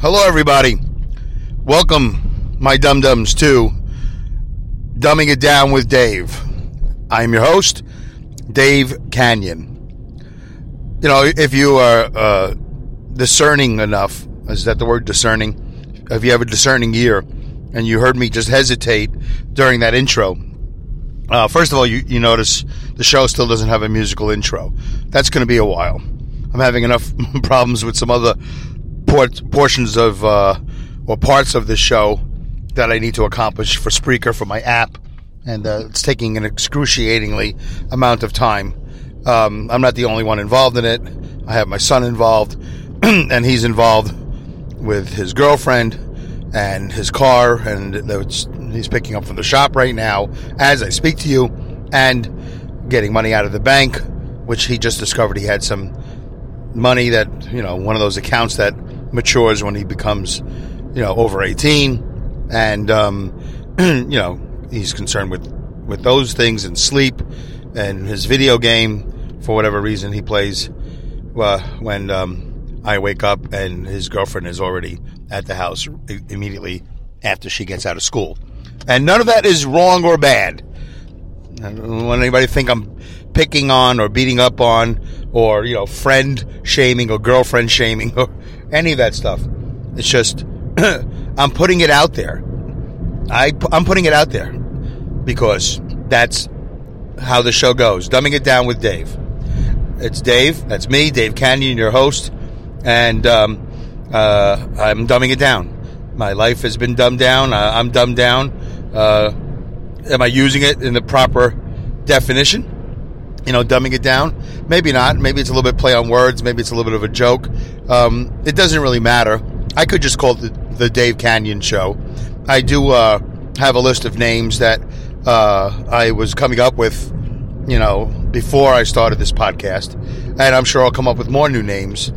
Hello, everybody. Welcome, my dum dums, to Dumbing It Down with Dave. I am your host, Dave Kanyan. You know, if you are uh, discerning enough, is that the word discerning? If you have a discerning ear and you heard me just hesitate during that intro, uh, first of all, you, you notice the show still doesn't have a musical intro. That's going to be a while. I'm having enough problems with some other port- portions of uh, or parts of the show that I need to accomplish for Spreaker for my app, and uh, it's taking an excruciatingly amount of time. Um, I'm not the only one involved in it. I have my son involved, and he's involved with his girlfriend and his car, and he's picking up from the shop right now as I speak to you, and getting money out of the bank, which he just discovered he had some money that you know one of those accounts that matures when he becomes you know over 18 and um, you know he's concerned with with those things and sleep and his video game for whatever reason he plays well, when um, I wake up and his girlfriend is already at the house immediately after she gets out of school. And none of that is wrong or bad. I don't want anybody to think I'm picking on or beating up on or, you know, friend shaming or girlfriend shaming or any of that stuff. It's just, I'm putting it out there. I, I'm putting it out there because that's how the show goes. Dumbing it down with Dave. It's Dave. That's me, Dave Kanyan, your host. And um, uh, I'm dumbing it down. My life has been dumbed down. Uh, I'm dumbed down. Uh, am I using it in the proper definition? You know, dumbing it down? Maybe not. Maybe it's a little bit play on words. Maybe it's a little bit of a joke. Um, it doesn't really matter. I could just call it the, the Dave Kanyan Show. I do uh, have a list of names that uh, I was coming up with, you know, before I started this podcast, and I'm sure I'll come up with more new names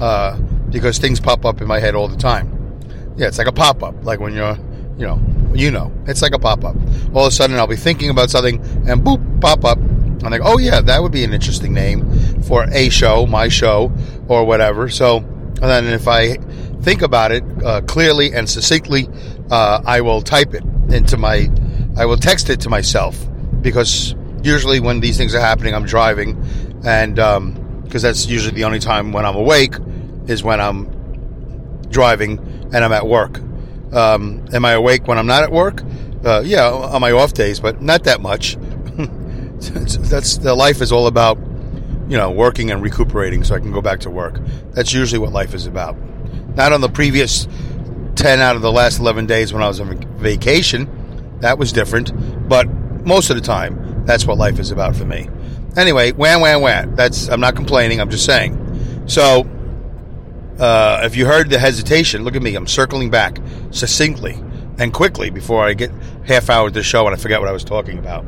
uh, because things pop up in my head all the time. Yeah, it's like a pop up, like when you're, you know, you know, it's like a pop up. All of a sudden, I'll be thinking about something, and boop, pop up. I'm like, oh yeah, that would be an interesting name for a show, my show, or whatever. So, and then if I think about it uh, clearly and succinctly, uh, I will type it into my, I will text it to myself because usually when these things are happening, I'm driving, and because um, that's usually the only time when I'm awake is when I'm driving and I'm at work. Um, am I awake when I'm not at work? Uh, yeah, on my off days, but not that much. that's the life is all about, you know, working and recuperating so I can go back to work. That's usually what life is about. Not on the previous ten out of the last eleven days when I was on vacation. That was different, but most of the time, that's what life is about for me. Anyway, wham, wham, wham. That's I'm not complaining. I'm just saying. So uh, if you heard the hesitation, look at me. I'm circling back succinctly and quickly before I get half hour of the show and I forget what I was talking about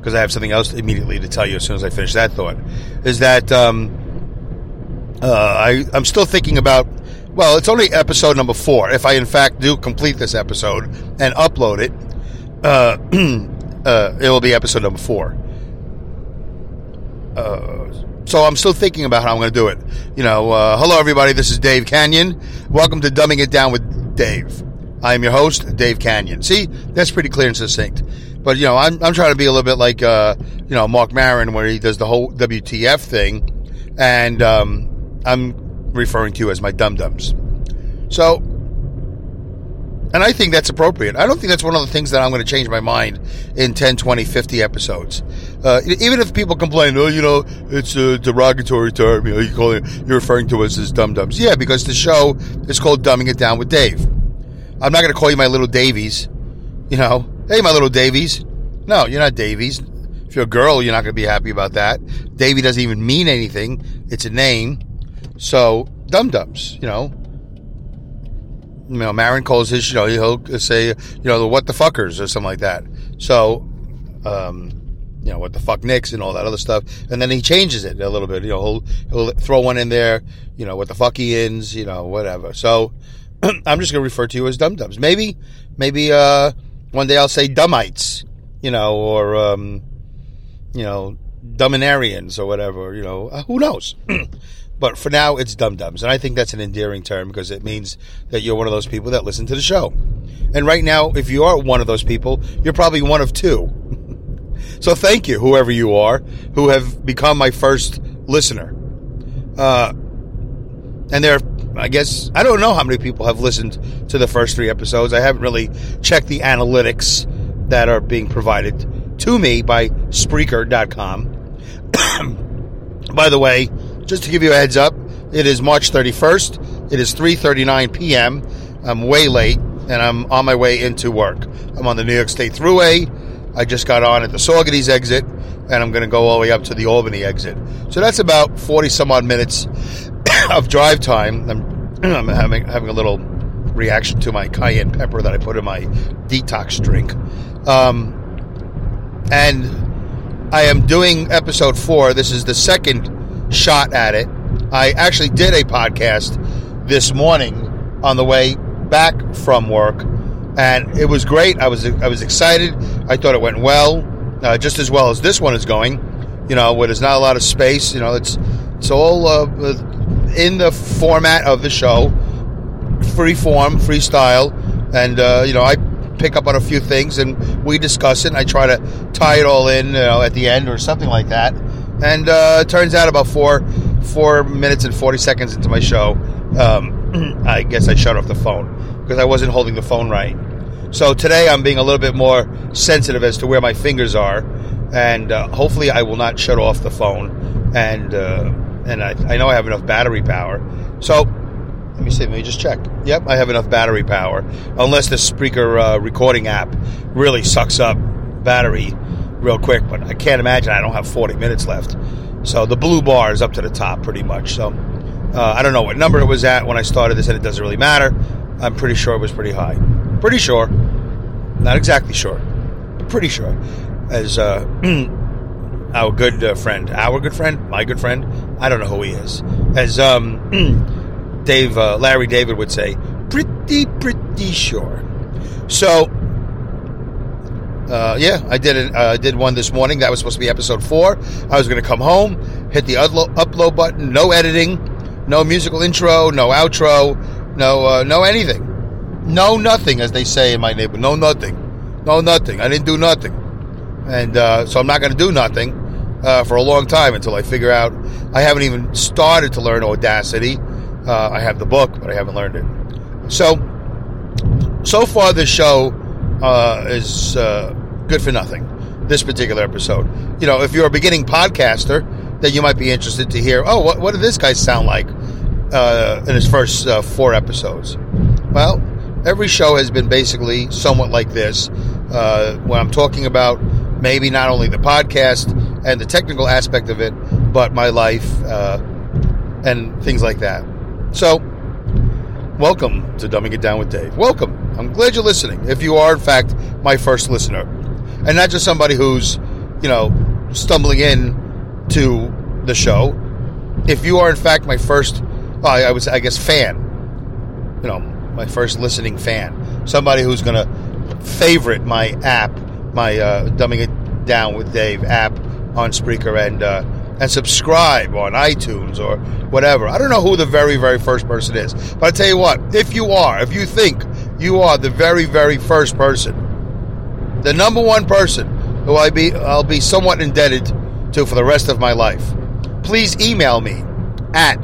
because I have something else immediately to tell you as soon as I finish that thought. Is that um, uh, I, I'm still thinking about. Well, it's only episode number four. If I in fact do complete this episode and upload it, uh, uh, it will be episode number four. Uh, so I'm still thinking about how I'm going to do it. You know, uh, hello everybody. This is Dave Kanyan. Welcome to Dumbing It Down with Dave. I am your host, Dave Kanyan. See, that's pretty clear and succinct. But you know, I'm I'm trying to be a little bit like uh, you know Marc Maron, where he does the whole WTF thing, and um, I'm referring to you as my dum dums. So and I think that's appropriate. I don't think that's one of the things that I'm going to change my mind in 10, 20, 50 episodes. Uh, even if people complain, oh, you know, it's a derogatory term, you know, you call it, you're referring to us as dum dums. Yeah, because the show is called Dumbing It Down with Dave. I'm not going to call you my little Davies. You know, hey, my little Davies. No, you're not Davies. If you're a girl, you're not going to be happy about that. Davy doesn't even mean anything. It's a name. So, dum dums, you know, you know, Maron calls his, you know, he'll say, you know, the what the fuckers or something like that. So, um, you know, what the fuck Nicks and all that other stuff. And then he changes it a little bit. You know, he'll, he'll throw one in there, you know, what the fuck he ins, you know, whatever. So I'm just going to refer to you as dum dums. Maybe, maybe, uh, one day I'll say dumbites, you know, or, um, you know, Duminarians or whatever, you know, uh, who knows? but for now, it's Dum Dums. And I think that's an endearing term because it means that you're one of those people that listen to the show. And right now, if you are one of those people, you're probably one of two. so thank you, whoever you are, who have become my first listener. Uh, and there, I guess, I don't know how many people have listened to the first three episodes. I haven't really checked the analytics that are being provided to me by Spreaker.com. by the way, just to give you a heads up, it is March 31st. It is 3:39 p.m. I'm way late, and I'm on my way into work. I'm on the New York State Thruway. I just got on at the Saugerties exit, and I'm going to go all the way up to the Albany exit. So that's about 40 some odd minutes of drive time. I'm, I'm having, having a little reaction to my cayenne pepper that I put in my detox drink. Um, and I am doing episode four. This is the second shot at it. I actually did a podcast this morning on the way back from work, and it was great. I was I was excited. I thought it went well, uh, just as well as this one is going. You know, where there's not a lot of space. You know, it's it's all uh, in the format of the show, free form, freestyle, and uh, you know I pick up on a few things and we discuss it. And I try to tie it all in, you know, at the end or something like that. And uh, it turns out about four four minutes and forty seconds into my show, um, I guess I shut off the phone because I wasn't holding the phone right. So today I'm being a little bit more sensitive as to where my fingers are, and uh, hopefully I will not shut off the phone. And uh, and I, I know I have enough battery power. So let me see. Let me just check. Yep, I have enough battery power. Unless the Spreaker uh, recording app really sucks up battery real quick, but I can't imagine I don't have 40 minutes left. So the blue bar is up to the top pretty much. So uh, I don't know what number it was at when I started this, and it doesn't really matter. I'm pretty sure it was pretty high. Pretty sure. Not exactly sure, but pretty sure. As uh, our good uh, friend, our good friend, my good friend, I don't know who he is. As um, Dave, uh, Larry David would say, pretty, pretty sure. So, uh, yeah, I did it. Uh, did one this morning. That was supposed to be episode four. I was going to come home, hit the upload, upload button. No editing, no musical intro, no outro, no uh, no anything, no nothing, as they say in my neighborhood. No nothing, no nothing. I didn't do nothing, and uh, so I'm not going to do nothing uh, for a long time until I figure out. I haven't even started to learn Audacity. Uh, I have the book, but I haven't learned it. So, so far, this show uh, is uh, good for nothing. This particular episode. You know, if you're a beginning podcaster, then you might be interested to hear, oh, what, what did this guy sound like uh, in his first uh, four episodes? Well, every show has been basically somewhat like this. When I'm talking about maybe not only the podcast and the technical aspect of it, but my life uh, and things like that. So, welcome to Dumbing It Down with Dave. Welcome. I'm glad you're listening. If you are, in fact, my first listener, and not just somebody who's, you know, stumbling in to the show. If you are, in fact, my first, well, I, I was, I guess, fan, you know, my first listening fan, somebody who's going to favorite my app, my uh, Dumbing It Down with Dave app on Spreaker and, uh, and subscribe on iTunes or whatever. I don't know who the very, very first person is. But I tell you what, if you are, if you think you are the very, very first person, the number one person who I be I'll be somewhat indebted to for the rest of my life, please email me at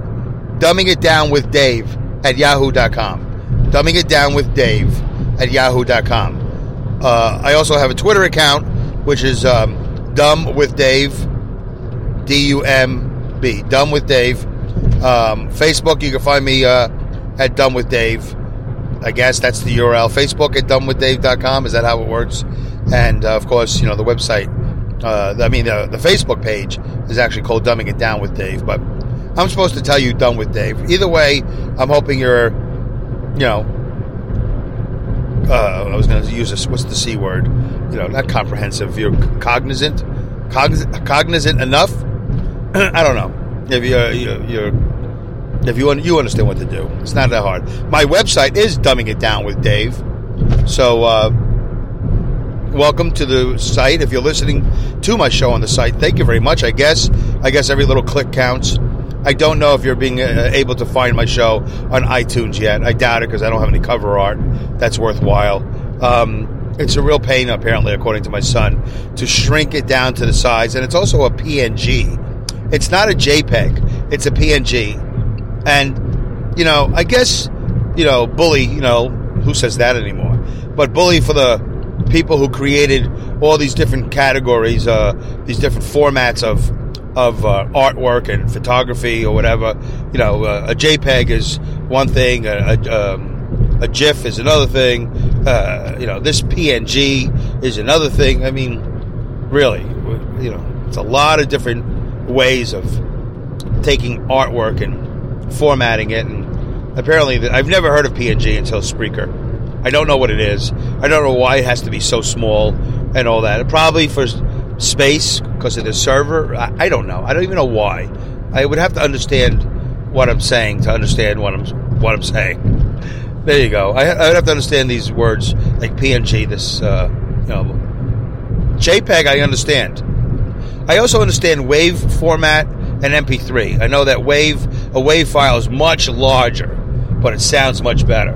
dumbing it down with Dave at yahoo.com. Dumbing it down with Dave at yahoo.com. Uh, I also have a Twitter account, which is um, dumb with Dave D U M B. Dumb with Dave. Um, Facebook, you can find me uh, at Dumb with Dave. I guess that's the URL. Facebook at dumbwithdave.com. Is that how it works? And uh, of course, you know, the website, uh, I mean, the, the Facebook page is actually called Dumbing It Down with Dave. But I'm supposed to tell you Dumb with Dave. Either way, I'm hoping you're, you know, uh, I was going to use this, what's the C word? You know, not comprehensive. You're cognizant, cognizant, cognizant enough I don't know if you you if you you understand what to do. It's not that hard. My website is dumbing it down with Dave. So uh, welcome to the site. If you're listening to my show on the site, thank you very much. I guess I guess every little click counts. I don't know if you're being uh, able to find my show on iTunes yet. I doubt it because I don't have any cover art that's worthwhile. Um, it's a real pain, apparently, according to my son, to shrink it down to the size, and it's also a PNG. It's not a JPEG; it's a PNG. And you know, I guess you know, bully. You know, who says that anymore? But bully for the people who created all these different categories, uh, these different formats of of uh, artwork and photography or whatever. You know, uh, a JPEG is one thing, a, a, um, a GIF is another thing. Uh, you know, this PNG is another thing. I mean, really, you know, it's a lot of different ways of taking artwork and formatting it. And apparently, I've never heard of PNG until Spreaker. I don't know what it is. I don't know why it has to be so small and all that. Probably for space because of the server. I, I, don't know. I don't even know why. I would have to understand what I'm saying to understand what I'm what I'm saying. There you go. I, I would have to understand these words like PNG. This uh, you know JPEG. I understand. I also understand WAV format and MP3. I know that WAV a WAV file is much larger, but it sounds much better.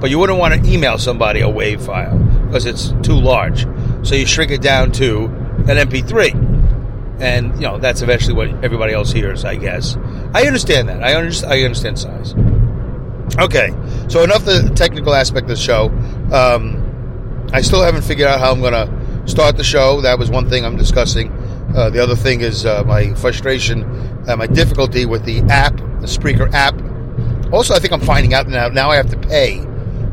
But you wouldn't want to email somebody a WAV file because it's too large. So you shrink it down to an MP3. And, you know, that's eventually what everybody else hears, I guess. I understand that. I, understand, I understand size. Okay, so enough the technical aspect of the show. Um, I still haven't figured out how I'm going to start the show. That was one thing I'm discussing. Uh, the other thing is uh, my frustration, uh, my difficulty with the app, the Spreaker app. Also, I think I'm finding out now. Now I have to pay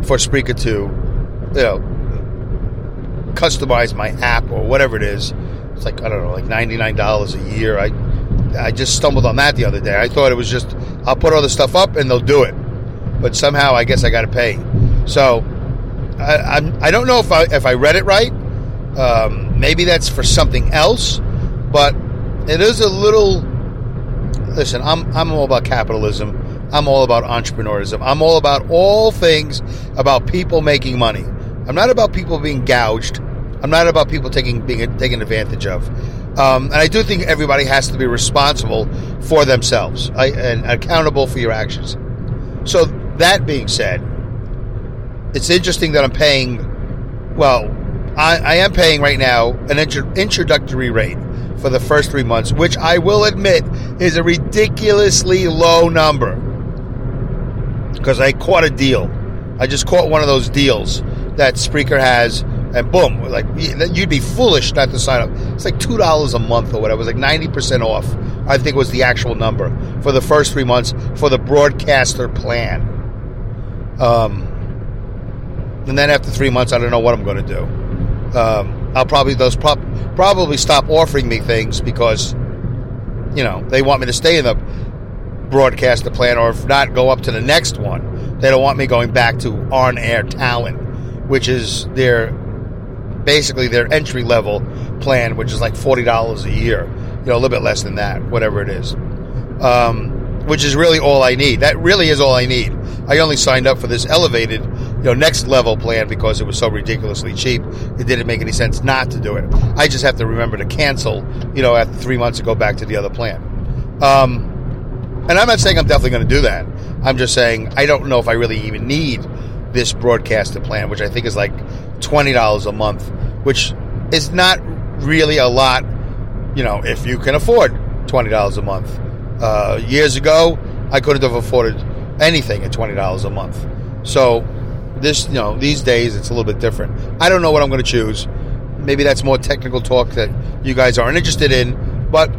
for Spreaker to, you know, customize my app or whatever it is. It's like I don't know, like ninety nine dollars a year. I I just stumbled on that the other day. I thought it was just I'll put all the stuff up and they'll do it, but somehow I guess I got to pay. So I I'm, I don't know if I if I read it right. Um, maybe that's for something else, but it is a little. Listen, I'm I'm all about capitalism I'm all about entrepreneurism. I'm all about all things about people making money. I'm not about people being gouged. I'm not about people taking being taken advantage of. Um, and I do think everybody has to be responsible for themselves I, and accountable for your actions. So that being said, it's interesting that I'm paying. Well, I, I am paying right now an intro, introductory rate for the first three months, which I will admit is a ridiculously low number because I caught a deal. I just caught one of those deals that Spreaker has, and boom, like you'd be foolish not to sign up. It's like two dollars a month or whatever. It was like ninety percent off. I think was the actual number for the first three months for the broadcaster plan. Um, and then after three months, I don't know what I'm going to do. Um, I'll probably those pro- probably stop offering me things because you know they want me to stay in the broadcaster plan, or if not, go up to the next one. They don't want me going back to on air talent, which is their basically their entry level plan, which is like forty dollars a year. You know, a little bit less than that, whatever it is. Um, which is really all I need. That really is all I need. I only signed up for this elevated, you know, next level plan because it was so ridiculously cheap. It didn't make any sense not to do it. I just have to remember to cancel, you know, after three months to go back to the other plan. Um, and I'm not saying I'm definitely going to do that. I'm just saying I don't know if I really even need this broadcaster plan, which I think is like $20 a month, which is not really a lot, you know, if you can afford $20 a month. Uh, years ago, I couldn't have afforded anything at $20 a month. So, this, you know, these days it's a little bit different. I don't know what I'm going to choose. Maybe that's more technical talk that you guys aren't interested in, but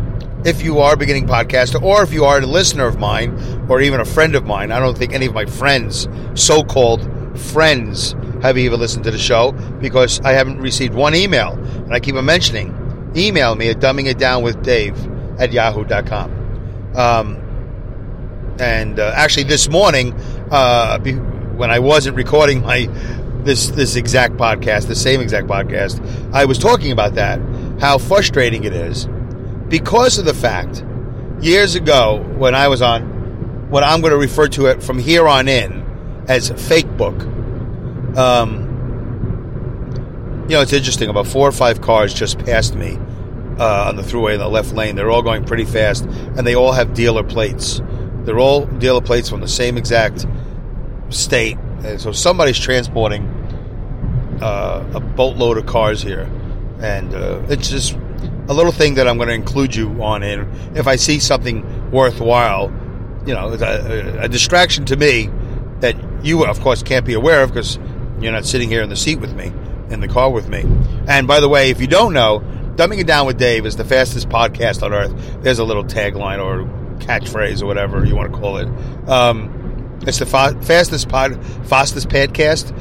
if you are a beginning podcaster or if you are a listener of mine or even a friend of mine. I don't think any of my friends, so called friends, have even listened to the show because I haven't received one email. And I keep on mentioning email me at dumbingitdownwithdave at yahoo.com. Um, and uh, actually, this morning, uh, when I wasn't recording my this this exact podcast, the same exact podcast, I was talking about that, how frustrating it is because of the fact years ago when I was on what I'm going to refer to it from here on in as fake book. Um, you know, it's interesting. About four or five cars just passed me uh, on the Thruway in the left lane. They're all going pretty fast, and they all have dealer plates. They're all dealer plates from the same exact state. And so somebody's transporting uh, a boatload of cars here, and uh, it's just a little thing that I'm going to include you on. In if I see something worthwhile, you know, a, a distraction to me that you, of course, can't be aware of because you're not sitting here in the seat with me, in the car with me. And by the way, if you don't know, Dumbing It Down with Dave is the fastest podcast on earth. There's a little tagline or catchphrase or whatever you want to call it. Um, it's the fa- fastest pod, fastest podcast.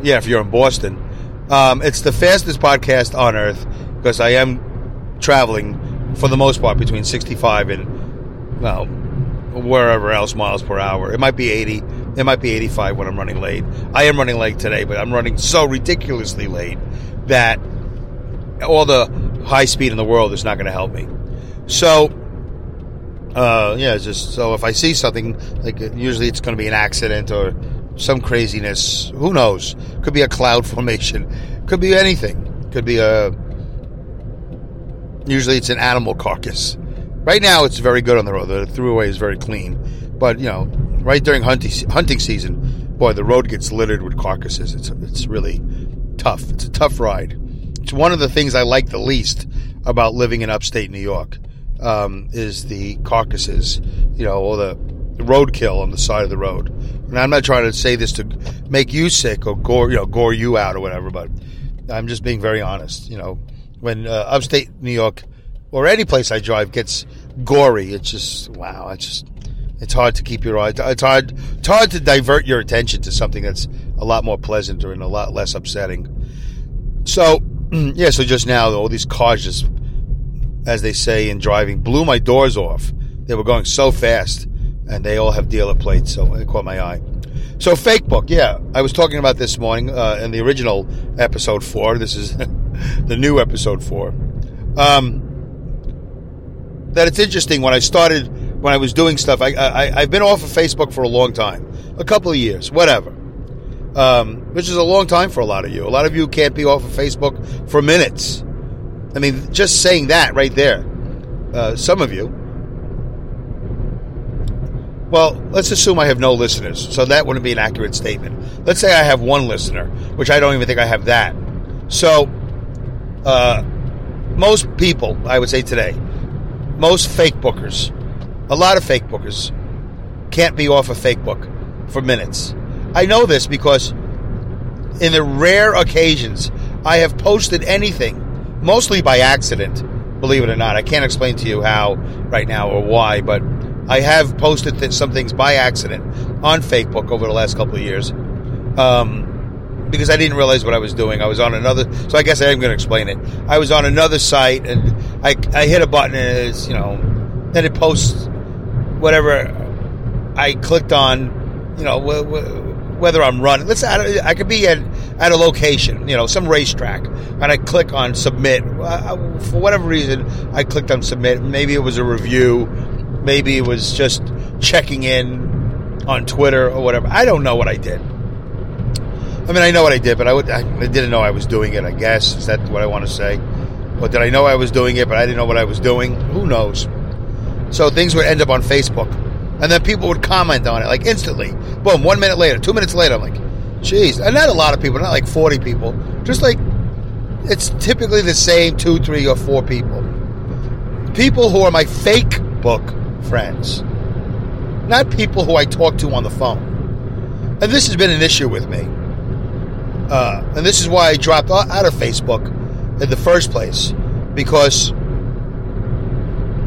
yeah, if you're in Boston, um, it's the fastest podcast on earth because I am traveling for the most part between 65 and well, wherever else miles per hour. It might be 80. It might be 85 when I'm running late. I am running late today, but I'm running so ridiculously late that all the high speed in the world is not going to help me. So, uh, yeah, just so if I see something, like usually it's going to be an accident or some craziness. Who knows? Could be a cloud formation. Could be anything. Could be a. Usually it's an animal carcass. Right now it's very good on the road. The Thruway is very clean, but you know, right during hunting hunting season, boy, the road gets littered with carcasses. It's it's really tough. It's a tough ride. It's one of the things I like the least about living in upstate New York um, is the carcasses, you know, all the roadkill on the side of the road. And I'm not trying to say this to make you sick or gore, you know, gore you out or whatever, but I'm just being very honest. You know, when uh, upstate New York or any place I drive gets gory, it's just wow. It's just it's hard to keep your eye. It's hard. It's hard to divert your attention to something that's a lot more pleasant and a lot less upsetting. So yeah, so just now, all these cars just, as they say in driving, blew my doors off. They were going so fast, and they all have dealer plates, so it caught my eye. So, fake book, yeah, I was talking about this morning uh, in the original episode four. This is the new episode four. Um, that it's interesting when I started, when I was doing stuff. I, I I've been off of Facebook for a long time, a couple of years, whatever um, which is a long time for a lot of you. A lot of you can't be off of Facebook for minutes. I mean, just saying that right there. Uh, some of you. Well, let's assume I have no listeners, so that wouldn't be an accurate statement. Let's say I have one listener, which I don't even think I have that. So, uh, most people, I would say today, most fake bookers, a lot of fake bookers, can't be off a fake book for minutes. I know this because in the rare occasions I have posted anything, mostly by accident, believe it or not. I can't explain to you how right now or why, but I have posted th- some things by accident on Facebook over the last couple of years. Um, because I didn't realize what I was doing. I was on another, so I guess I am going to explain it. I was on another site and I, I hit a button and it's, you know, then it posts whatever I clicked on, you know, whether I'm running. Let's I could be at at a location, you know, some racetrack, and I click on submit. Uh, for whatever reason, I clicked on submit. Maybe it was a review. Maybe it was just checking in on Twitter or whatever. I don't know what I did. I mean, I know what I did, but I, would, I didn't know I was doing it. I guess is that what I want to say? But did I know I was doing it, but I didn't know what I was doing? Who knows? So things would end up on Facebook and then people would comment on it like instantly. Boom, one minute later, two minutes later, I'm like, jeez. And not a lot of people, not like 40 people, just like it's typically the same two, three, or four people. People who are my fake book friends, not people who I talk to on the phone. And this has been an issue with me. Uh, and this is why I dropped out of Facebook in the first place because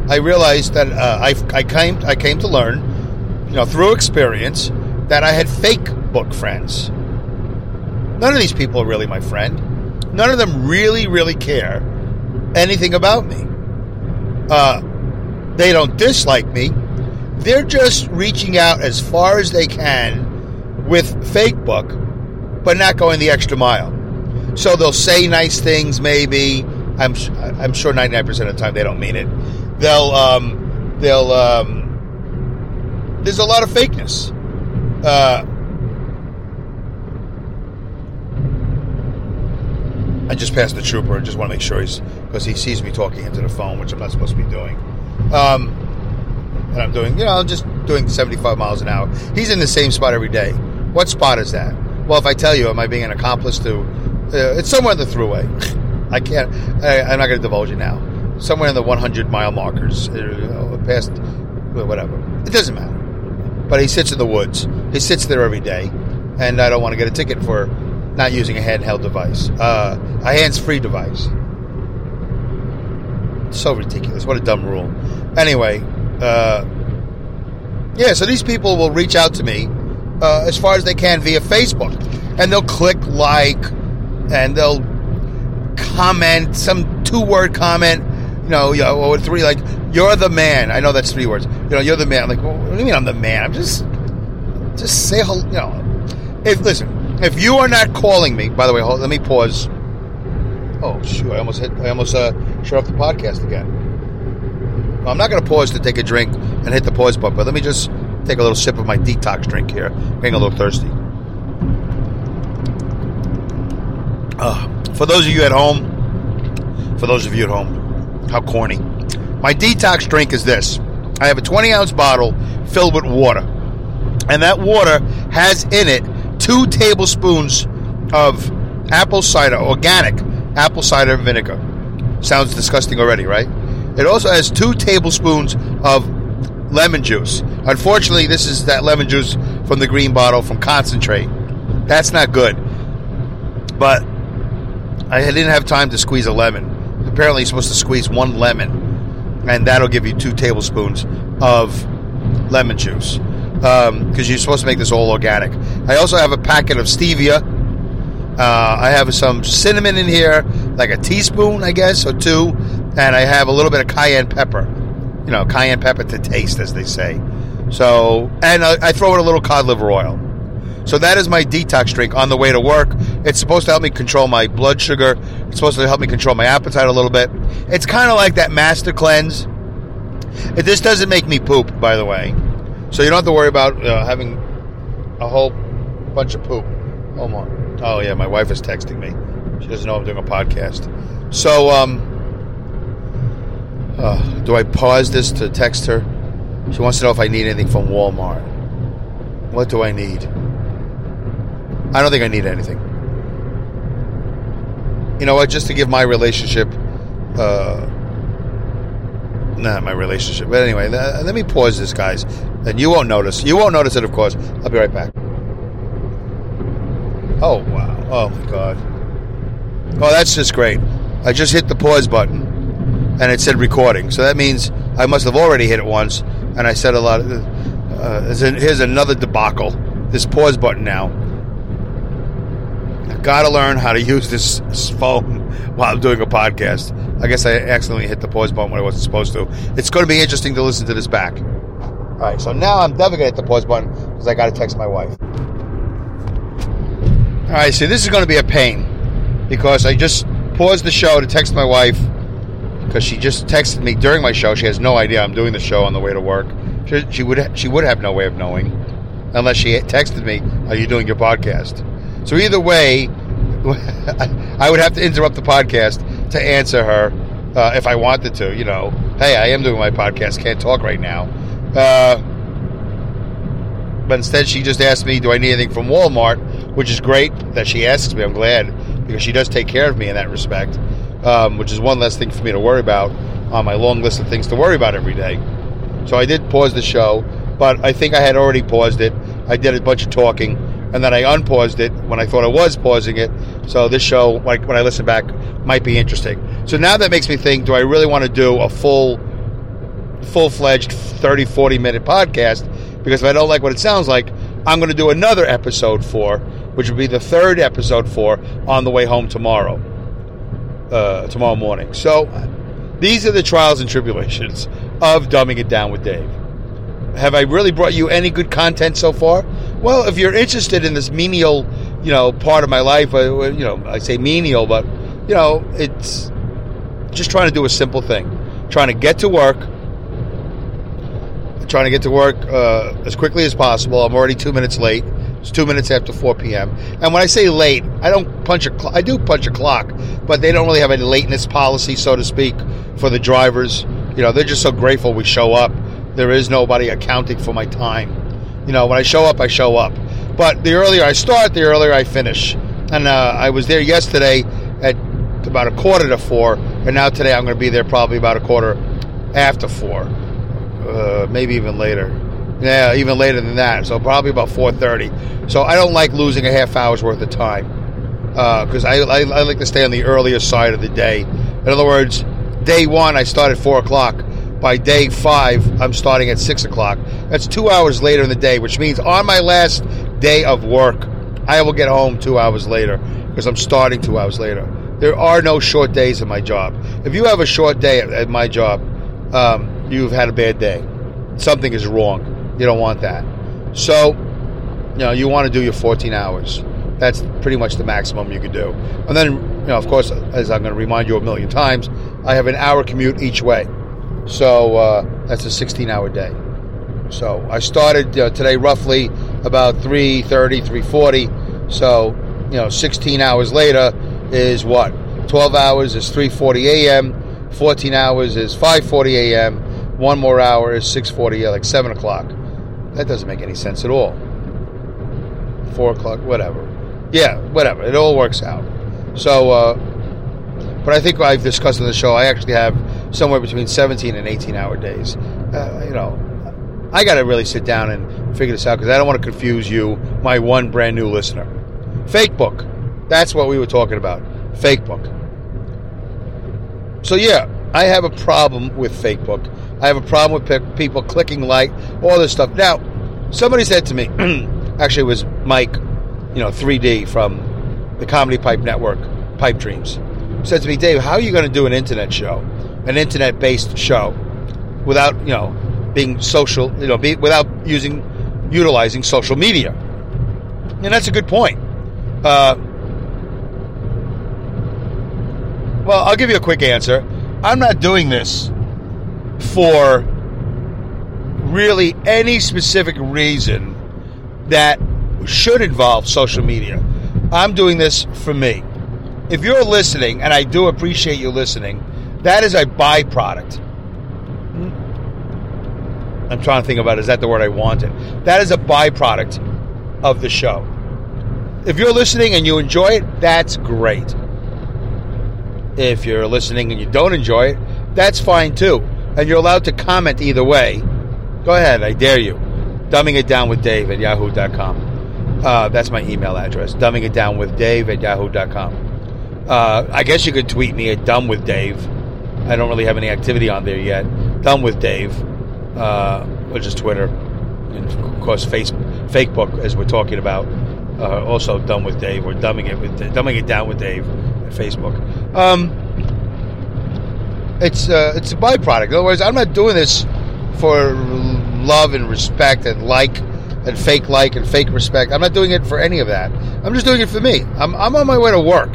I realized that uh, I, I came I came to learn, you know, through experience, that I had fake book friends. None of these people are really my friend. None of them really, really care anything about me. Uh, they don't dislike me. They're just reaching out as far as they can with fake book, but not going the extra mile. So they'll say nice things, maybe. I'm I'm sure 99% of the time they don't mean it they'll um, they'll um, there's a lot of fakeness. Uh, I just passed the trooper. I just want to make sure he's because he sees me talking into the phone, which I'm not supposed to be doing. Um, and I'm doing, you know, I'm just doing 75 miles an hour. He's in the same spot every day. What spot is that? Well, if I tell you, am I being an accomplice to? Uh, it's somewhere in the Thruway. I can't. I, I'm not going to divulge it now. Somewhere in the 100 mile markers, uh, past whatever. It doesn't matter. But he sits in the woods. He sits there every day, and I don't want to get a ticket for not using a handheld device, uh, a hands-free device. So ridiculous. What a dumb rule. Anyway, uh, yeah. So these people will reach out to me uh, as far as they can via Facebook, and they'll click like, and they'll comment some two-word comment. You know, you know, or three like you're the man. I know that's three words. You know, you're the man. I'm like, well, what do you mean I'm the man? I'm just, just say hello. You know, if listen, if you are not calling me. By the way, hold, let me pause. Oh shoot! I almost hit. I almost uh, shut off the podcast again. I'm not going to pause to take a drink and hit the pause button, but let me just take a little sip of my detox drink here. I'm getting a little thirsty. Uh, for those of you at home, for those of you at home, how corny. My detox drink is this I have a 20 ounce bottle filled with water, and that water has in it two tablespoons of apple cider, organic apple cider vinegar. Sounds disgusting already, right? It also has two tablespoons of lemon juice. Unfortunately, this is that lemon juice from the green bottle from concentrate. That's not good. But I didn't have time to squeeze a lemon. Apparently, you're supposed to squeeze one lemon, and that'll give you two tablespoons of lemon juice because um, you're supposed to make this all organic. I also have a packet of stevia. Uh, I have some cinnamon in here, like a teaspoon, I guess, or two, and I have a little bit of cayenne pepper. You know, cayenne pepper to taste, as they say. So, and I, I throw in a little cod liver oil. So that is my detox drink on the way to work. It's supposed to help me control my blood sugar. It's supposed to help me control my appetite a little bit. It's kind of like that master cleanse. This doesn't make me poop, by the way. So you don't have to worry about uh, having a whole bunch of poop. Oh my! Oh yeah, my wife is texting me. She doesn't know I'm doing a podcast. So um, uh, do I pause this to text her? She wants to know if I need anything from Walmart. What do I need? I don't think I need anything. You know what? Just to give my relationship, uh, not my relationship. But anyway, th- let me pause this, guys. And you won't notice. You won't notice it, of course. I'll be right back. Oh wow! Oh my god! Oh, that's just great. I just hit the pause button, and it said recording. So that means I must have already hit it once, and I said a lot. Of, uh, here's another debacle. This pause button now. I gotta learn how to use this phone while I'm doing a podcast. I guess I accidentally hit the pause button when I wasn't supposed to. It's going to be interesting to listen to this back. All right, so now I'm definitely going to hit the pause button because I got to text my wife. All right, so this is going to be a pain because I just paused the show to text my wife because she just texted me during my show. She has no idea I'm doing the show on the way to work. She, she would she would have no way of knowing unless she texted me, "Are you doing your podcast?" So either way, I would have to interrupt the podcast to answer her uh, if I wanted to. You know, hey, I am doing my podcast. Can't talk right now. Uh, but instead, she just asked me, "Do I need anything from Walmart?" Which is great that she asks me. I'm glad because she does take care of me in that respect, um, which is one less thing for me to worry about on my long list of things to worry about every day. So I did pause the show, but I think I had already paused it. I did a bunch of talking, and then I unpaused it when I thought I was pausing it. So this show, like when I listen back, might be interesting. So now that makes me think: Do I really want to do a full, full-fledged 30, 40 minute podcast? Because if I don't like what it sounds like, I'm going to do another episode for, which will be the third episode for on the way home tomorrow, uh, tomorrow morning. So these are the trials and tribulations of dumbing it down with Dave. Have I really brought you any good content so far? Well, if you're interested in this menial, you know, part of my life, uh, you know, I say menial, but you know, it's just trying to do a simple thing, trying to get to work, trying to get to work uh, as quickly as possible. I'm already two minutes late. It's two minutes after 4 p.m. And when I say late, I don't punch a. I do punch a clock, but they don't really have a lateness policy, so to speak, for the drivers. You know, they're just so grateful we show up. There is nobody accounting for my time. You know, when I show up, I show up. But the earlier I start, the earlier I finish. And uh, I was there yesterday at about a quarter to four, and now today I'm going to be there probably about a quarter after four, uh, maybe even later. Yeah, even later than that. So probably about 4:30. So I don't like losing a half hour's worth of time because uh, I, I, I like to stay on the earlier side of the day. In other words, day one I start at four o'clock. By day five, I'm starting at six o'clock. That's two hours later in the day, which means on my last day of work, I will get home two hours later because I'm starting two hours later. There are no short days in my job. If you have a short day at, at my job, um, you've had a bad day. Something is wrong. You don't want that. So, you know, you want to do your 14 hours. That's pretty much the maximum you could do. And then, you know, of course, as I'm going to remind you a million times, I have an hour commute each way. So uh, that's a 16 hour day. So I started uh, today roughly about 3.30, 3.40. So, you know, 16 hours later is what? 12 hours is 3.40 a.m. 14 hours is 5.40 a.m. One more hour is 6.40, like 7 o'clock. That doesn't make any sense at all. Four o'clock, whatever. Yeah, whatever. It all works out. So, uh, but I think I've discussed on the show. I actually have somewhere between 17 and 18 hour days. Uh, you know, I got to really sit down and figure this out because I don't want to confuse you, my one brand new listener. Fake book. That's what we were talking about. Fake book. So yeah, I have a problem with fake book. I have a problem with people clicking like, all this stuff. Now, somebody said to me, actually, it was Mike, you know, 3D from the Comedy Pipe Network, Pipe Dreams, said to me, Dave, how are you going to do an internet show, an internet based show, without, you know, being social, you know, be, without using, utilizing social media? And that's a good point. Uh, well, I'll give you a quick answer. I'm not doing this for really any specific reason that should involve social media. I'm doing this for me. If you're listening, and I do appreciate you listening, that is a byproduct. I'm trying to think about is that the word I wanted? That is a byproduct of the show. If you're listening and you enjoy it, that's great. If you're listening and you don't enjoy it, that's fine too and you're allowed to comment either way. Go ahead, I dare you. Dumbing it down with Dave at yahoo.com. Uh, that's my email address. Dumbing it down with Dave at yahoo.com. Uh, I guess you could tweet me at dumb with Dave. I don't really have any activity on there yet. Done with Dave, uh, which is Twitter, and of course Facebook, Facebook as we're talking about. Uh, also, done with Dave. We're dumbing it with dumbing it down with Dave Facebook. Um, it's uh, it's a byproduct. Otherwise, I'm not doing this for love and respect and like and fake like and fake respect. I'm not doing it for any of that. I'm just doing it for me. I'm, I'm on my way to work.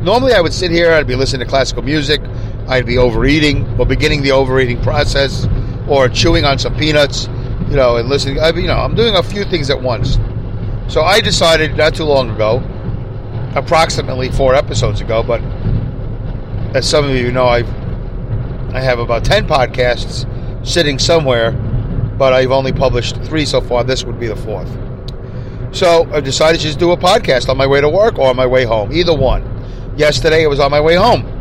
Normally, I would sit here, I'd be listening to classical music, I'd be overeating or beginning the overeating process, or chewing on some peanuts, you know, and listening. I, you know, I'm doing a few things at once. So I decided not too long ago, approximately four episodes ago, but as some of you know, I've I have about 10 podcasts sitting somewhere, but I've only published three so far. This would be the fourth. So I decided to just do a podcast on my way to work or on my way home, either one. Yesterday it was on my way home.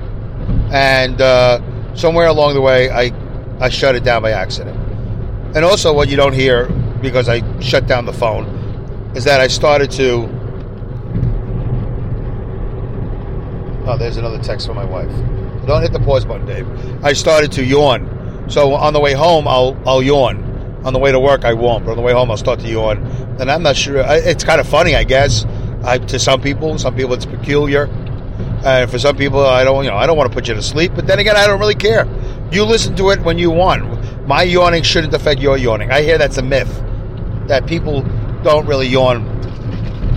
And uh, somewhere along the way, I, I shut it down by accident. And also, what you don't hear because I shut down the phone is that I started to. Oh, there's another text from my wife. Don't hit the pause button, Dave. I started to yawn. So on the way home, I'll I'll yawn. On the way to work, I won't. But on the way home, I'll start to yawn. And I'm not sure. It's kind of funny, I guess. I, to some people, some people it's peculiar. And for some people, I don't, you know, I don't want to put you to sleep. But then again, I don't really care. You listen to it when you want. My yawning shouldn't affect your yawning. I hear that's a myth that people don't really yawn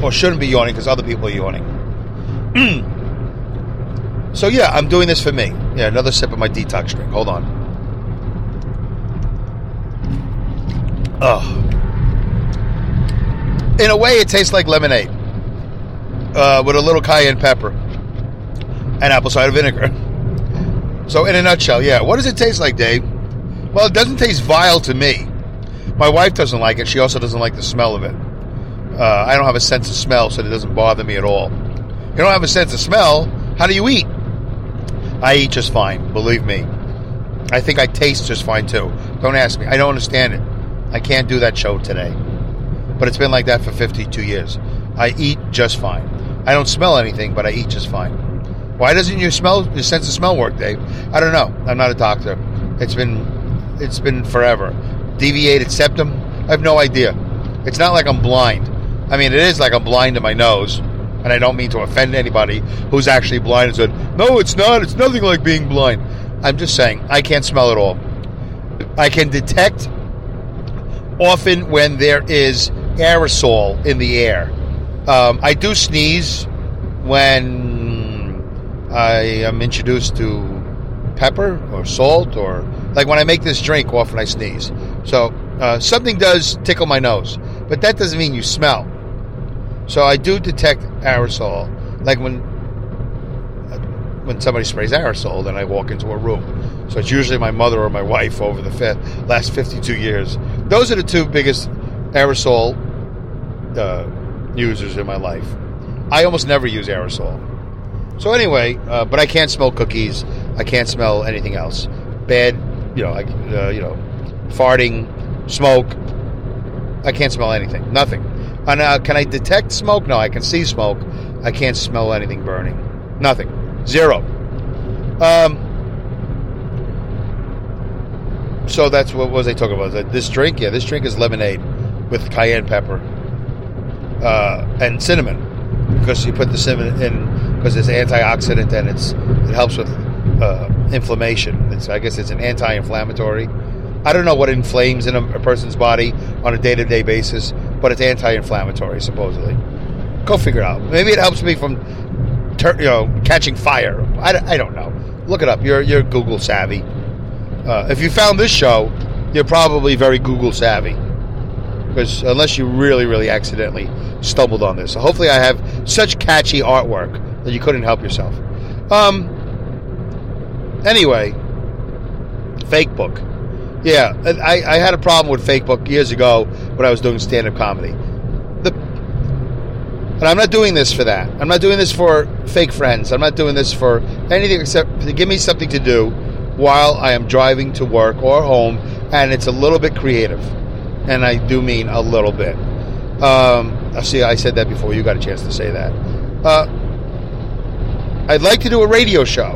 or shouldn't be yawning because other people are yawning. So yeah, I'm doing this for me. Yeah, another sip of my detox drink. Hold on. Oh. in a way, it tastes like lemonade uh, with a little cayenne pepper and apple cider vinegar. So, in a nutshell, yeah. What does it taste like, Dave? Well, it doesn't taste vile to me. My wife doesn't like it. She also doesn't like the smell of it. Uh, I don't have a sense of smell, so it doesn't bother me at all. You don't have a sense of smell. How do you eat? I eat just fine. Believe me. I think I taste just fine too. Don't ask me. I don't understand it. I can't do that show today. But it's been like that for 52 years. I eat just fine. I don't smell anything, but I eat just fine. Why doesn't your smell, your sense of smell work, Dave? I don't know. I'm not a doctor. It's been, it's been forever. Deviated septum. I have no idea. It's not like I'm blind. I mean, it is like I'm blind to my nose, and I don't mean to offend anybody who's actually blind and said, "No, it's not. It's nothing like being blind." I'm just saying I can't smell at all. I can detect often when there is aerosol in the air. Um, I do sneeze when I am introduced to pepper or salt or like when I make this drink, often I sneeze. So uh, something does tickle my nose, but that doesn't mean you smell. So I do detect aerosol, like when when somebody sprays aerosol, then I walk into a room. So it's usually my mother or my wife over the last 52 years. Those are the two biggest aerosol uh, users in my life. I almost never use aerosol. So anyway, uh, but I can't smell cookies. I can't smell anything else. Bad, you know, like uh, you know, farting, smoke. I can't smell anything. Nothing. And uh, can I detect smoke? No, I can see smoke. I can't smell anything burning. Nothing. Zero. Um, so that's what was I talking about? This drink, yeah, this drink is lemonade with cayenne pepper uh, and cinnamon because you put the cinnamon in because it's antioxidant and it's it helps with uh, inflammation. It's, I guess it's an anti-inflammatory. I don't know what inflames in a, a person's body on a day-to-day basis, but it's anti-inflammatory supposedly. Go figure it out. Maybe it helps me from you know, catching fire. I, I don't know. Look it up. You're you're Google savvy. Uh, if you found this show, you're probably very Google savvy. Because unless you really, really accidentally stumbled on this, so hopefully I have such catchy artwork that you couldn't help yourself. Um. Anyway, fake book. Yeah, I, I had a problem with fake book years ago when I was doing stand up comedy. And I'm not doing this for that. I'm not doing this for fake friends. I'm not doing this for anything except to give me something to do while I am driving to work or home, and it's a little bit creative. And I do mean a little bit. Um, see, I said that before. You got a chance to say that. Uh, I'd like to do a radio show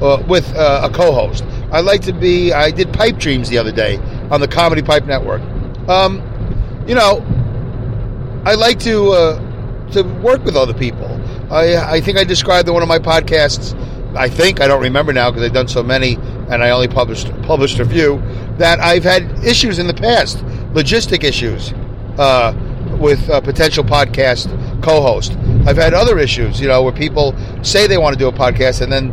uh, with uh, a co-host. I'd like to be. I did Pipe Dreams the other day on the Comedy Pipe Network. Um, you know, I like to uh, to work with other people. I, I think I described in one of my podcasts. I think I don't remember now because I've done so many, and I only published published a few. That I've had issues in the past, logistic issues uh, with a potential podcast co-host. I've had other issues, you know, where people say they want to do a podcast, and then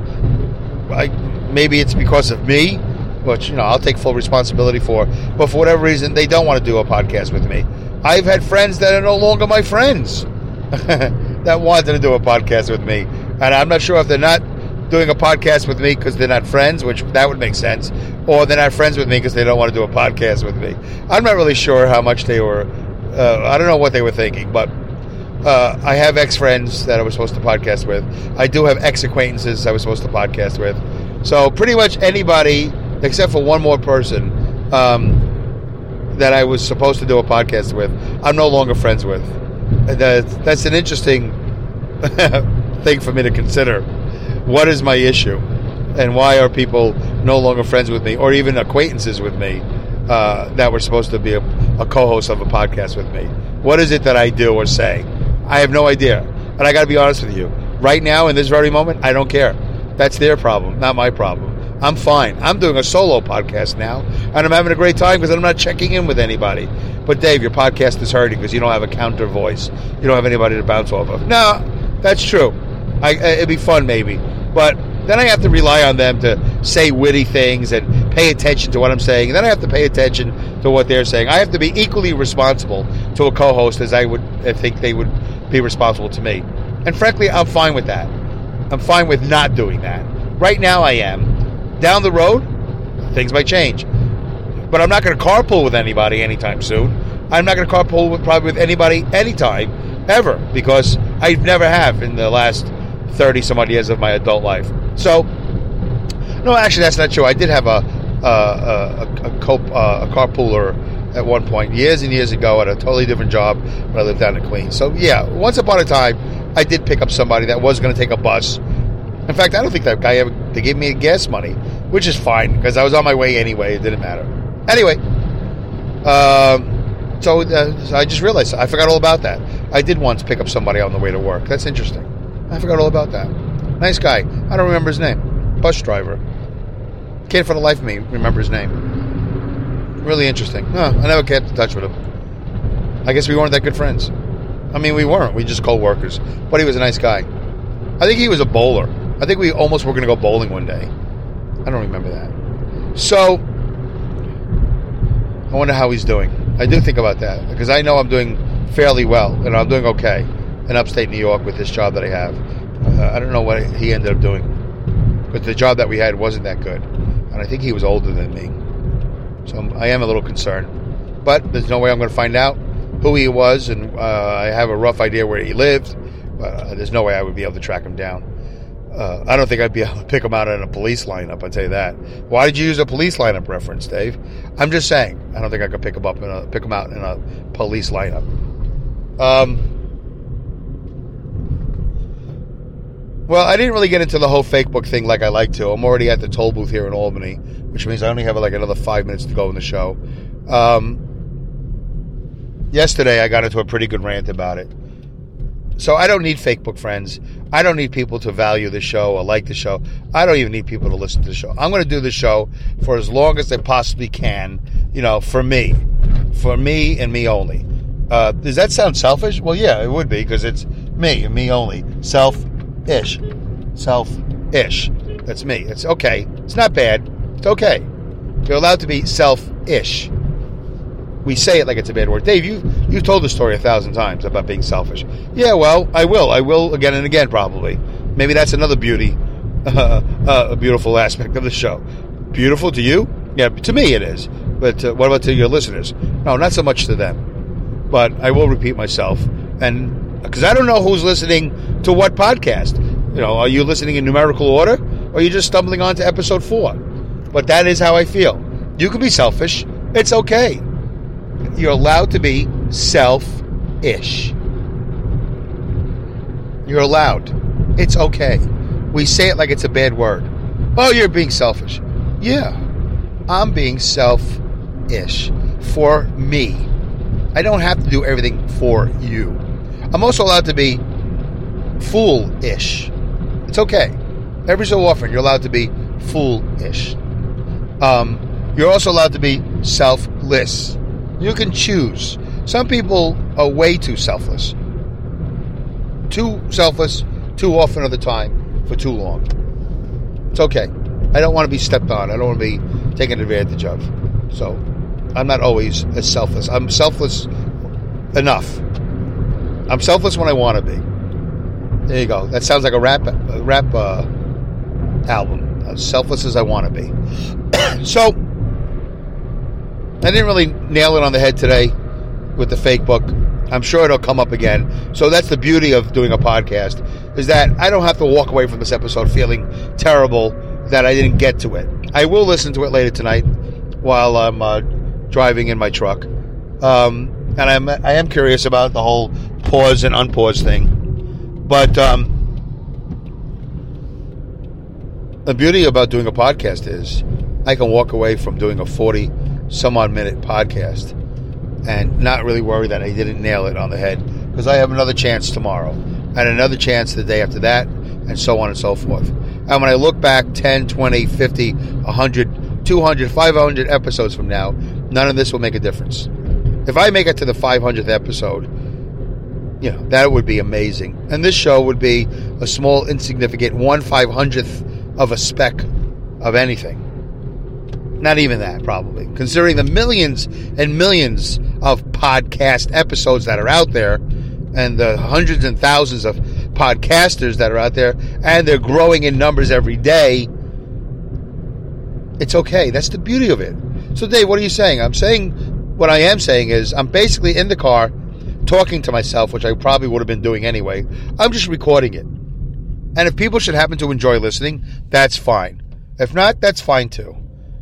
I, maybe it's because of me, which you know I'll take full responsibility for. But for whatever reason, they don't want to do a podcast with me. I've had friends that are no longer my friends that wanted to do a podcast with me. And I'm not sure if they're not doing a podcast with me because they're not friends, which that would make sense, or they're not friends with me because they don't want to do a podcast with me. I'm not really sure how much they were. Uh, I don't know what they were thinking, but uh, I have ex friends that I was supposed to podcast with. I do have ex acquaintances I was supposed to podcast with. So pretty much anybody except for one more person um, that I was supposed to do a podcast with, I'm no longer friends with that, that's an interesting thing for me to consider. What is my issue? And why are people no longer friends with me or even acquaintances with me uh, that were supposed to be a, a co host of a podcast with me? What is it that I do or say? I have no idea. And I got to be honest with you. Right now, in this very moment, I don't care. That's their problem, not my problem. I'm fine. I'm doing a solo podcast now, and I'm having a great time because I'm not checking in with anybody. But Dave, your podcast is hurting because you don't have a counter voice. You don't have anybody to bounce off of. No, that's true. I, it'd be fun maybe, but then I have to rely on them to say witty things and pay attention to what I'm saying. And then I have to pay attention to what they're saying. I have to be equally responsible to a co-host as I would think they would be responsible to me. And frankly, I'm fine with that. I'm fine with not doing that. Right now, I am. Down the road, things might change. But I'm not going to carpool with anybody anytime soon. I'm not going to carpool with probably with anybody anytime ever because I never have in the last 30 some odd years of my adult life. So, no, actually, that's not true. I did have a a, a, a, co- uh, a carpooler at one point years and years ago at a totally different job when I lived down in Queens. So yeah, once upon a time, I did pick up somebody that was going to take a bus. In fact, I don't think that guy ever they gave me a gas money, which is fine because I was on my way anyway. It didn't matter. Anyway, um, so, uh, so I just realized I forgot all about that. I did once pick up somebody on the way to work. That's interesting. I forgot all about that. Nice guy. I don't remember his name. Bus driver. Can't for the life of me remember his name. Really interesting. I never kept in touch with him. I guess we weren't that good friends. I mean, we weren't. We just co-workers. But he was a nice guy. I think he was a bowler. I think we almost were going to go bowling one day. I don't remember that. So, I wonder how he's doing. I do think about that because I know I'm doing fairly well and I'm doing okay in upstate New York with this job that I have. Uh, I don't know what he ended up doing, but the job that we had wasn't that good, and I think he was older than me, so I'm, I am a little concerned. But there's no way I'm going to find out who he was, and uh, I have a rough idea where he lived. Uh, there's no way I would be able to track him down. Uh, I don't think I'd be able to pick him out in a police lineup. I'll tell you that. Why did you use a police lineup reference, Dave? I'm just saying. I don't think I could pick him up in a pick him out in a police lineup. Um. Well, I didn't really get into the whole fake book thing like I like to. I'm already at the toll booth here in Albany, which means I only have like another five minutes to go in the show. Um, yesterday, I got into a pretty good rant about it. So I don't need fake book friends. I don't need people to value the show or like the show. I don't even need people to listen to the show. I'm going to do the show for as long as I possibly can, you know, for me. For me and me only. Uh, does that sound selfish? Well, yeah, it would be because it's me and me only. Self-ish. Self-ish. That's me. It's okay. It's not bad. It's okay. You're allowed to be self-ish we say it like it's a bad word. Dave, you you've told the story a thousand times about being selfish. Yeah, well, I will. I will again and again, probably. Maybe that's another beauty, uh, uh, a beautiful aspect of the show. Beautiful to you? Yeah, to me it is. But uh, what about to your listeners? No, not so much to them. But I will repeat myself, and because I don't know who's listening to what podcast. You know, are you listening in numerical order, or are you just stumbling onto episode four? But that is how I feel. You can be selfish. It's okay you're allowed to be self-ish. You're allowed. It's okay. We say it like it's a bad word. Oh, you're being selfish. Yeah, I'm being self-ish for me. I don't have to do everything for you. I'm also allowed to be foolish. It's okay. Every so often, you're allowed to be foolish. Um, you're also allowed to be selfless. You can choose. Some people are way too selfless. Too selfless, too often of the time, for too long. It's okay. I don't want to be stepped on. I don't want to be taken advantage of. So I'm not always as selfless. I'm selfless enough. I'm selfless when I want to be. There you go. That sounds like a rap a rap uh, album. As selfless as I want to be. so I didn't really nail it on the head today with the fake book. I'm sure it'll come up again. So that's the beauty of doing a podcast is that I don't have to walk away from this episode feeling terrible that I didn't get to it. I will listen to it later tonight while I'm uh, driving in my truck. Um, and I'm I am curious about the whole pause and unpause thing. But um, the beauty about doing a podcast is I can walk away from doing a 40 some odd minute podcast and not really worry that I didn't nail it on the head because I have another chance tomorrow and another chance the day after that and so on and so forth. And when I look back 10, 20, 50, 100, 200, 500 episodes from now, none of this will make a difference. If I make it to the 500th episode, you know, that would be amazing. And this show would be a small, insignificant 1 500th of a speck of anything. Not even that, probably. Considering the millions and millions of podcast episodes that are out there, and the hundreds and thousands of podcasters that are out there, and they're growing in numbers every day, it's okay. That's the beauty of it. So, Dave, what are you saying? I'm saying what I am saying is I'm basically in the car talking to myself, which I probably would have been doing anyway. I'm just recording it. And if people should happen to enjoy listening, that's fine. If not, that's fine too.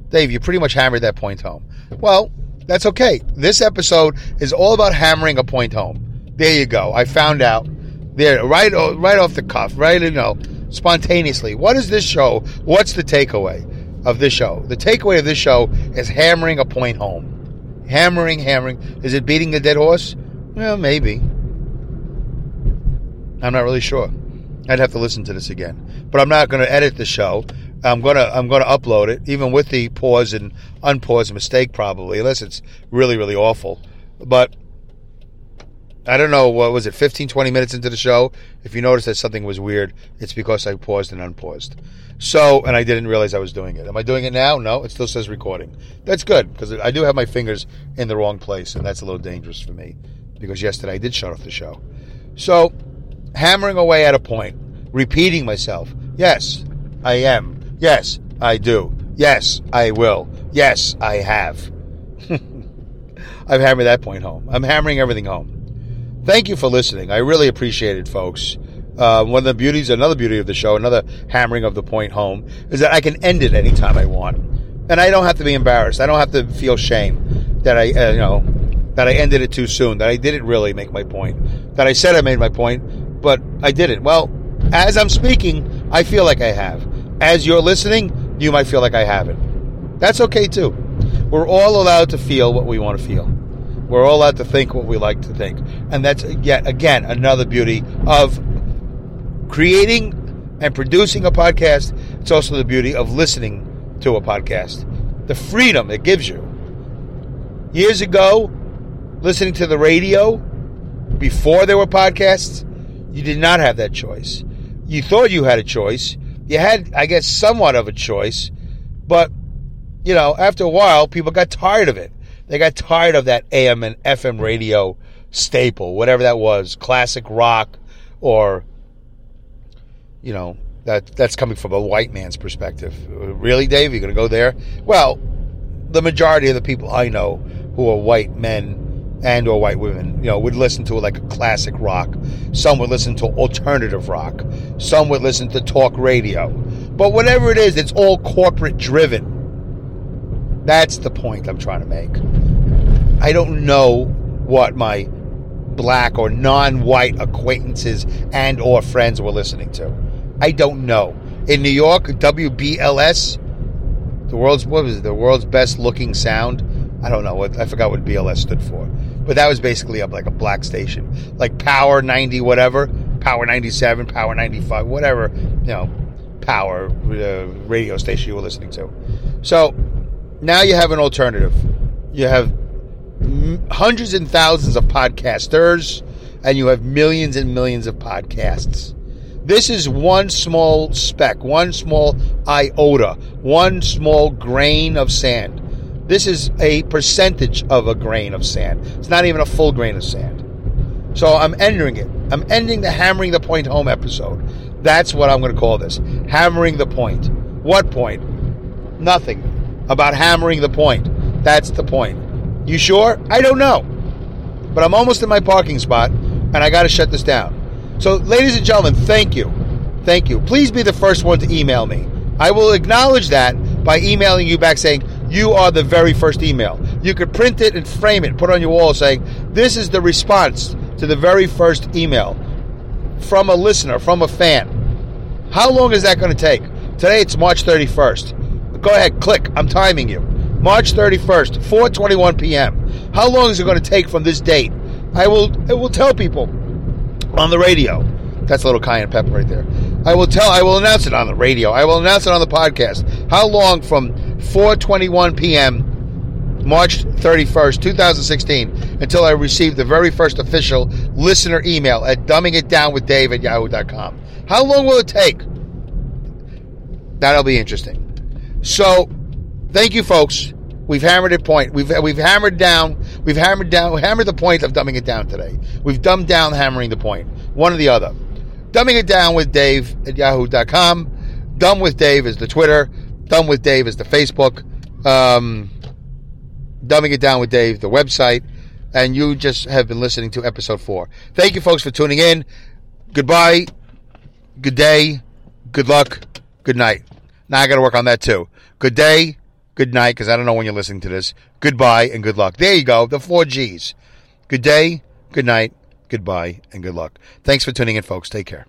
Dave, you pretty much hammered that point home. Well, that's okay. This episode is all about hammering a point home. There you go. I found out there right right off the cuff, right you uh, know, spontaneously. What is this show? What's the takeaway of this show? The takeaway of this show is hammering a point home. Hammering, hammering. Is it beating a dead horse? Well, maybe. I'm not really sure. I'd have to listen to this again. But I'm not going to edit the show. I'm gonna I'm gonna upload it, even with the pause and unpause mistake, probably, unless it's really really awful. But I don't know what was it, 15, 20 minutes into the show. If you notice that something was weird, it's because I paused and unpaused. So, and I didn't realize I was doing it. Am I doing it now? No, it still says recording. That's good because I do have my fingers in the wrong place, and that's a little dangerous for me because yesterday I did shut off the show. So, hammering away at a point, repeating myself. Yes, I am. Yes, I do. Yes, I will. Yes, I have. I've hammered that point home. I'm hammering everything home. Thank you for listening. I really appreciate it, folks. Uh, one of the beauties, another beauty of the show, another hammering of the point home, is that I can end it anytime I want, and I don't have to be embarrassed. I don't have to feel shame that I, uh, you know, that I ended it too soon. That I didn't really make my point. That I said I made my point, but I didn't. Well, as I'm speaking, I feel like I have as you're listening, you might feel like I haven't. That's okay too. We're all allowed to feel what we want to feel. We're all allowed to think what we like to think. And that's yet again another beauty of creating and producing a podcast. It's also the beauty of listening to a podcast. The freedom it gives you. Years ago, listening to the radio before there were podcasts, you did not have that choice. You thought you had a choice you had, I guess, somewhat of a choice, but you know, after a while, people got tired of it. They got tired of that AM and FM radio staple, whatever that was, classic rock, or you know, that that's coming from a white man's perspective. Uh, really, Dave? You're going to go there? Well, the majority of the people I know who are white men and or white women, you know, would listen to like a classic rock. Some would listen to alternative rock. Some would listen to talk radio. But whatever it is, it's all corporate driven. That's the point I'm trying to make. I don't know what my black or non-white acquaintances and or friends were listening to. I don't know. In New York, WBLS, the world's what was it? The world's best looking sound. I don't know what I forgot what BLS stood for but that was basically a, like a black station, like Power 90, whatever, Power 97, Power 95, whatever, you know, Power uh, radio station you were listening to. So now you have an alternative. You have hundreds and thousands of podcasters, and you have millions and millions of podcasts. This is one small speck, one small iota, one small grain of sand this is a percentage of a grain of sand. It's not even a full grain of sand. So I'm ending it. I'm ending the hammering the point home episode. That's what I'm going to call this. Hammering the point. What point? Nothing. About hammering the point. That's the point. You sure? I don't know. But I'm almost in my parking spot and I got to shut this down. So, ladies and gentlemen, thank you. Thank you. Please be the first one to email me. I will acknowledge that by emailing you back saying, you are the very first email. You could print it and frame it, put it on your wall saying, This is the response to the very first email from a listener, from a fan. How long is that going to take? Today it's March 31st. Go ahead, click. I'm timing you. March 31st, 4:21 p.m. How long is it going to take from this date? I will I will tell people on the radio. That's a little cayenne pepper right there. I will tell I will announce it on the radio. I will announce it on the podcast. How long from 4:21 p.m. March 31st, 2016, until I received the very first official listener email at dumbingitdownwithdave at yahoo.com. How long will it take? That'll be interesting. So, thank you, folks. We've hammered it point. We've we've hammered down. We've hammered down. Hammered the point of dumbing it down today. We've dumbed down hammering the point. One or the other. Dumbing it down with Dave at yahoo.com. Dumb with Dave is the Twitter. Dumb with Dave is the Facebook. Um, dumbing it down with Dave, the website. And you just have been listening to episode four. Thank you, folks, for tuning in. Goodbye. Good day. Good luck. Good night. Now I got to work on that too. Good day. Good night, because I don't know when you're listening to this. Goodbye and good luck. There you go. The four G's. Good day. Good night. Goodbye and good luck. Thanks for tuning in, folks. Take care.